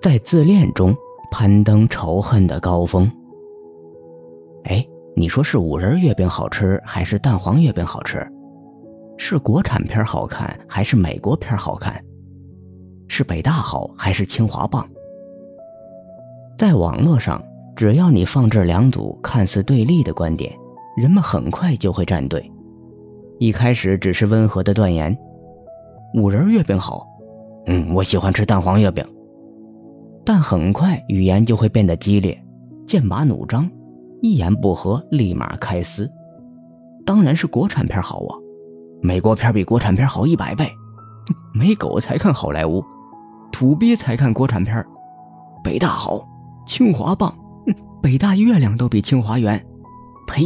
在自恋中攀登仇恨的高峰。哎，你说是五仁月饼好吃还是蛋黄月饼好吃？是国产片好看还是美国片好看？是北大好还是清华棒？在网络上，只要你放这两组看似对立的观点，人们很快就会站队。一开始只是温和的断言：“五仁月饼好。”“嗯，我喜欢吃蛋黄月饼。”但很快语言就会变得激烈，剑拔弩张，一言不合立马开撕。当然是国产片好啊，美国片比国产片好一百倍。没狗才看好莱坞。土鳖才看国产片北大好，清华棒，北大月亮都比清华圆，呸，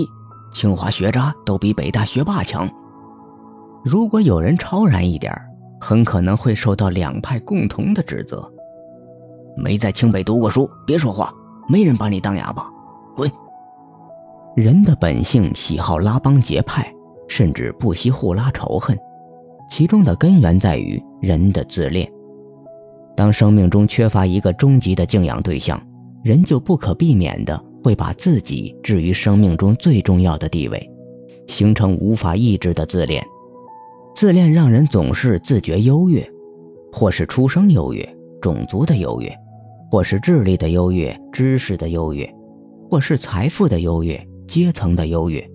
清华学渣都比北大学霸强。如果有人超然一点很可能会受到两派共同的指责。没在清北读过书，别说话，没人把你当哑巴，滚。人的本性喜好拉帮结派，甚至不惜互拉仇恨，其中的根源在于人的自恋。当生命中缺乏一个终极的敬仰对象，人就不可避免的会把自己置于生命中最重要的地位，形成无法抑制的自恋。自恋让人总是自觉优越，或是出生优越、种族的优越，或是智力的优越、知识的优越，或是财富的优越、阶层的优越，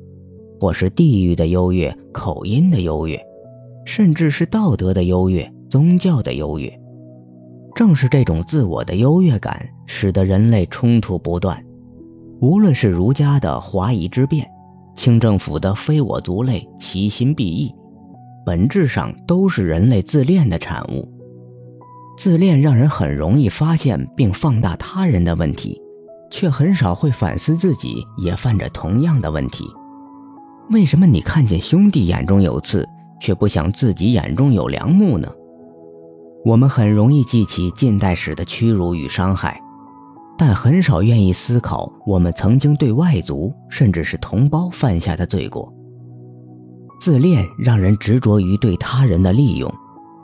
或是地域的优越、口音的优越，甚至是道德的优越、宗教的优越。正是这种自我的优越感，使得人类冲突不断。无论是儒家的华夷之辩，清政府的非我族类，其心必异，本质上都是人类自恋的产物。自恋让人很容易发现并放大他人的问题，却很少会反思自己也犯着同样的问题。为什么你看见兄弟眼中有刺，却不想自己眼中有梁木呢？我们很容易记起近代史的屈辱与伤害，但很少愿意思考我们曾经对外族甚至是同胞犯下的罪过。自恋让人执着于对他人的利用，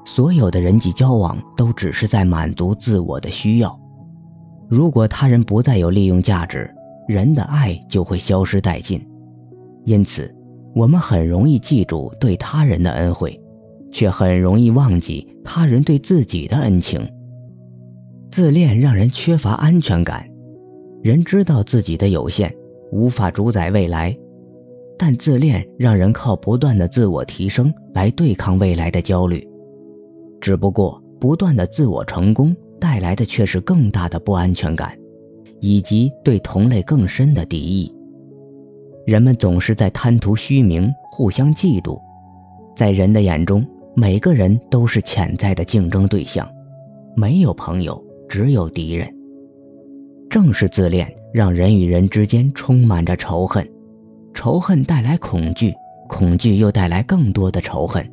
所有的人际交往都只是在满足自我的需要。如果他人不再有利用价值，人的爱就会消失殆尽。因此，我们很容易记住对他人的恩惠。却很容易忘记他人对自己的恩情。自恋让人缺乏安全感，人知道自己的有限，无法主宰未来，但自恋让人靠不断的自我提升来对抗未来的焦虑。只不过，不断的自我成功带来的却是更大的不安全感，以及对同类更深的敌意。人们总是在贪图虚名，互相嫉妒，在人的眼中。每个人都是潜在的竞争对象，没有朋友，只有敌人。正是自恋，让人与人之间充满着仇恨，仇恨带来恐惧，恐惧又带来更多的仇恨。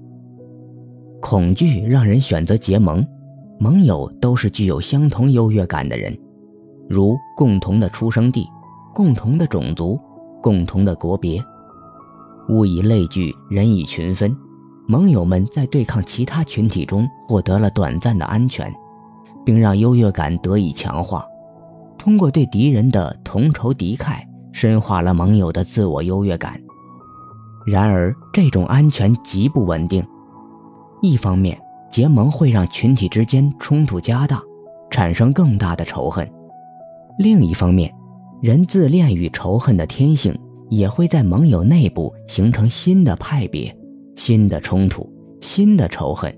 恐惧让人选择结盟，盟友都是具有相同优越感的人，如共同的出生地、共同的种族、共同的国别。物以类聚，人以群分。盟友们在对抗其他群体中获得了短暂的安全，并让优越感得以强化。通过对敌人的同仇敌忾，深化了盟友的自我优越感。然而，这种安全极不稳定。一方面，结盟会让群体之间冲突加大，产生更大的仇恨；另一方面，人自恋与仇恨的天性也会在盟友内部形成新的派别。新的冲突，新的仇恨，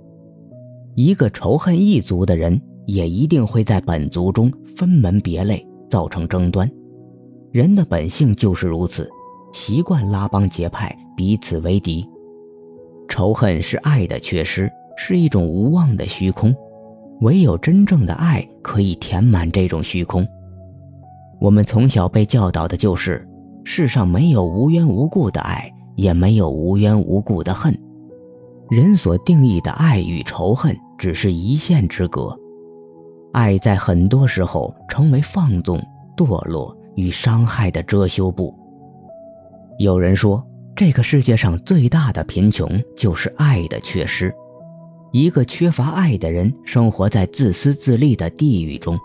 一个仇恨一族的人，也一定会在本族中分门别类，造成争端。人的本性就是如此，习惯拉帮结派，彼此为敌。仇恨是爱的缺失，是一种无望的虚空。唯有真正的爱可以填满这种虚空。我们从小被教导的就是，世上没有无缘无故的爱。也没有无缘无故的恨，人所定义的爱与仇恨只是一线之隔。爱在很多时候成为放纵、堕落与伤害的遮羞布。有人说，这个世界上最大的贫穷就是爱的缺失。一个缺乏爱的人，生活在自私自利的地狱中，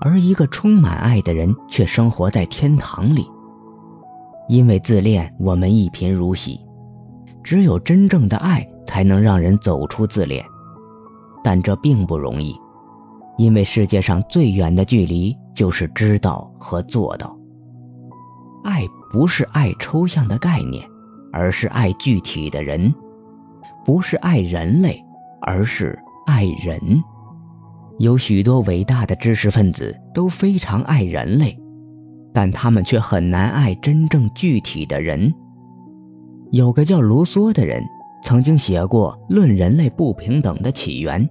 而一个充满爱的人却生活在天堂里。因为自恋，我们一贫如洗。只有真正的爱，才能让人走出自恋。但这并不容易，因为世界上最远的距离就是知道和做到。爱不是爱抽象的概念，而是爱具体的人；不是爱人类，而是爱人。有许多伟大的知识分子都非常爱人类，但他们却很难爱真正具体的人。有个叫卢梭的人，曾经写过《论人类不平等的起源》。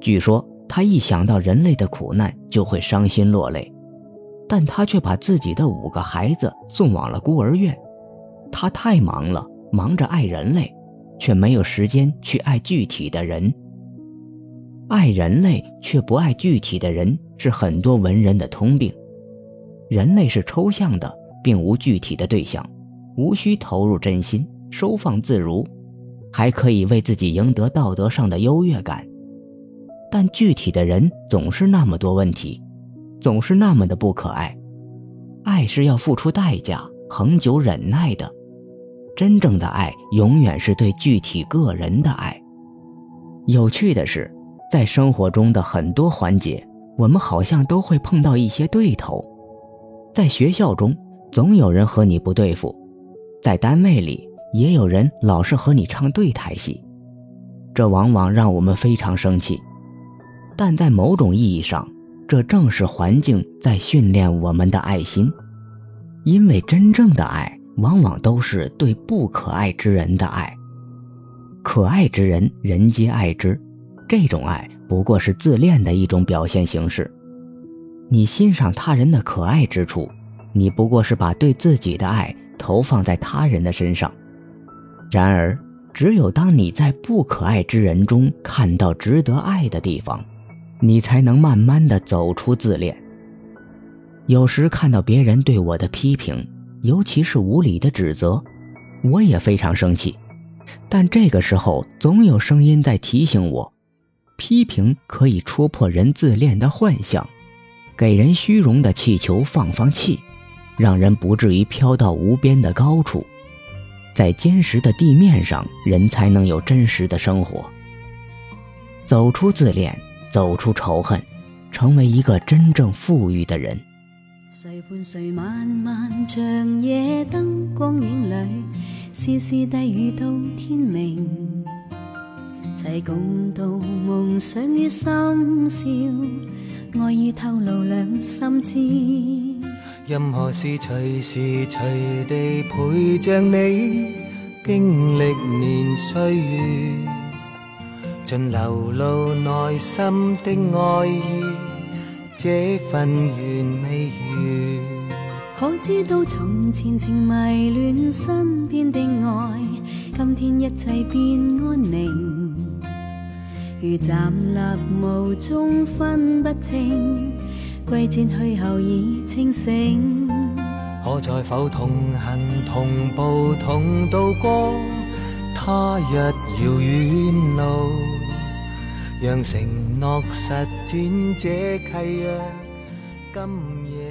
据说他一想到人类的苦难就会伤心落泪，但他却把自己的五个孩子送往了孤儿院。他太忙了，忙着爱人类，却没有时间去爱具体的人。爱人类却不爱具体的人，是很多文人的通病。人类是抽象的，并无具体的对象，无需投入真心，收放自如，还可以为自己赢得道德上的优越感。但具体的人总是那么多问题，总是那么的不可爱。爱是要付出代价、恒久忍耐的。真正的爱永远是对具体个人的爱。有趣的是，在生活中的很多环节，我们好像都会碰到一些对头。在学校中，总有人和你不对付；在单位里，也有人老是和你唱对台戏，这往往让我们非常生气。但在某种意义上，这正是环境在训练我们的爱心，因为真正的爱往往都是对不可爱之人的爱。可爱之人，人皆爱之，这种爱不过是自恋的一种表现形式。你欣赏他人的可爱之处，你不过是把对自己的爱投放在他人的身上。然而，只有当你在不可爱之人中看到值得爱的地方。你才能慢慢的走出自恋。有时看到别人对我的批评，尤其是无理的指责，我也非常生气。但这个时候，总有声音在提醒我：批评可以戳破人自恋的幻象，给人虚荣的气球放放气，让人不至于飘到无边的高处。在坚实的地面上，人才能有真实的生活。走出自恋。走出仇恨，成为一个真正富裕的人。谁伴谁漫漫长夜灯光影里，丝丝低语到天明，齐共度梦想于深宵，爱意透露两心知。任何事随时随地陪着你，经历年岁月。尽流露内心的爱意，这份缘未完。可知道从前情迷恋身边的爱，今天一切变安宁。如站立雾中分不清，归战去后已清醒。可在否同行同步同渡过他日遥远路？让承诺实践这契约，今夜。